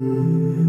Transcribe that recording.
Música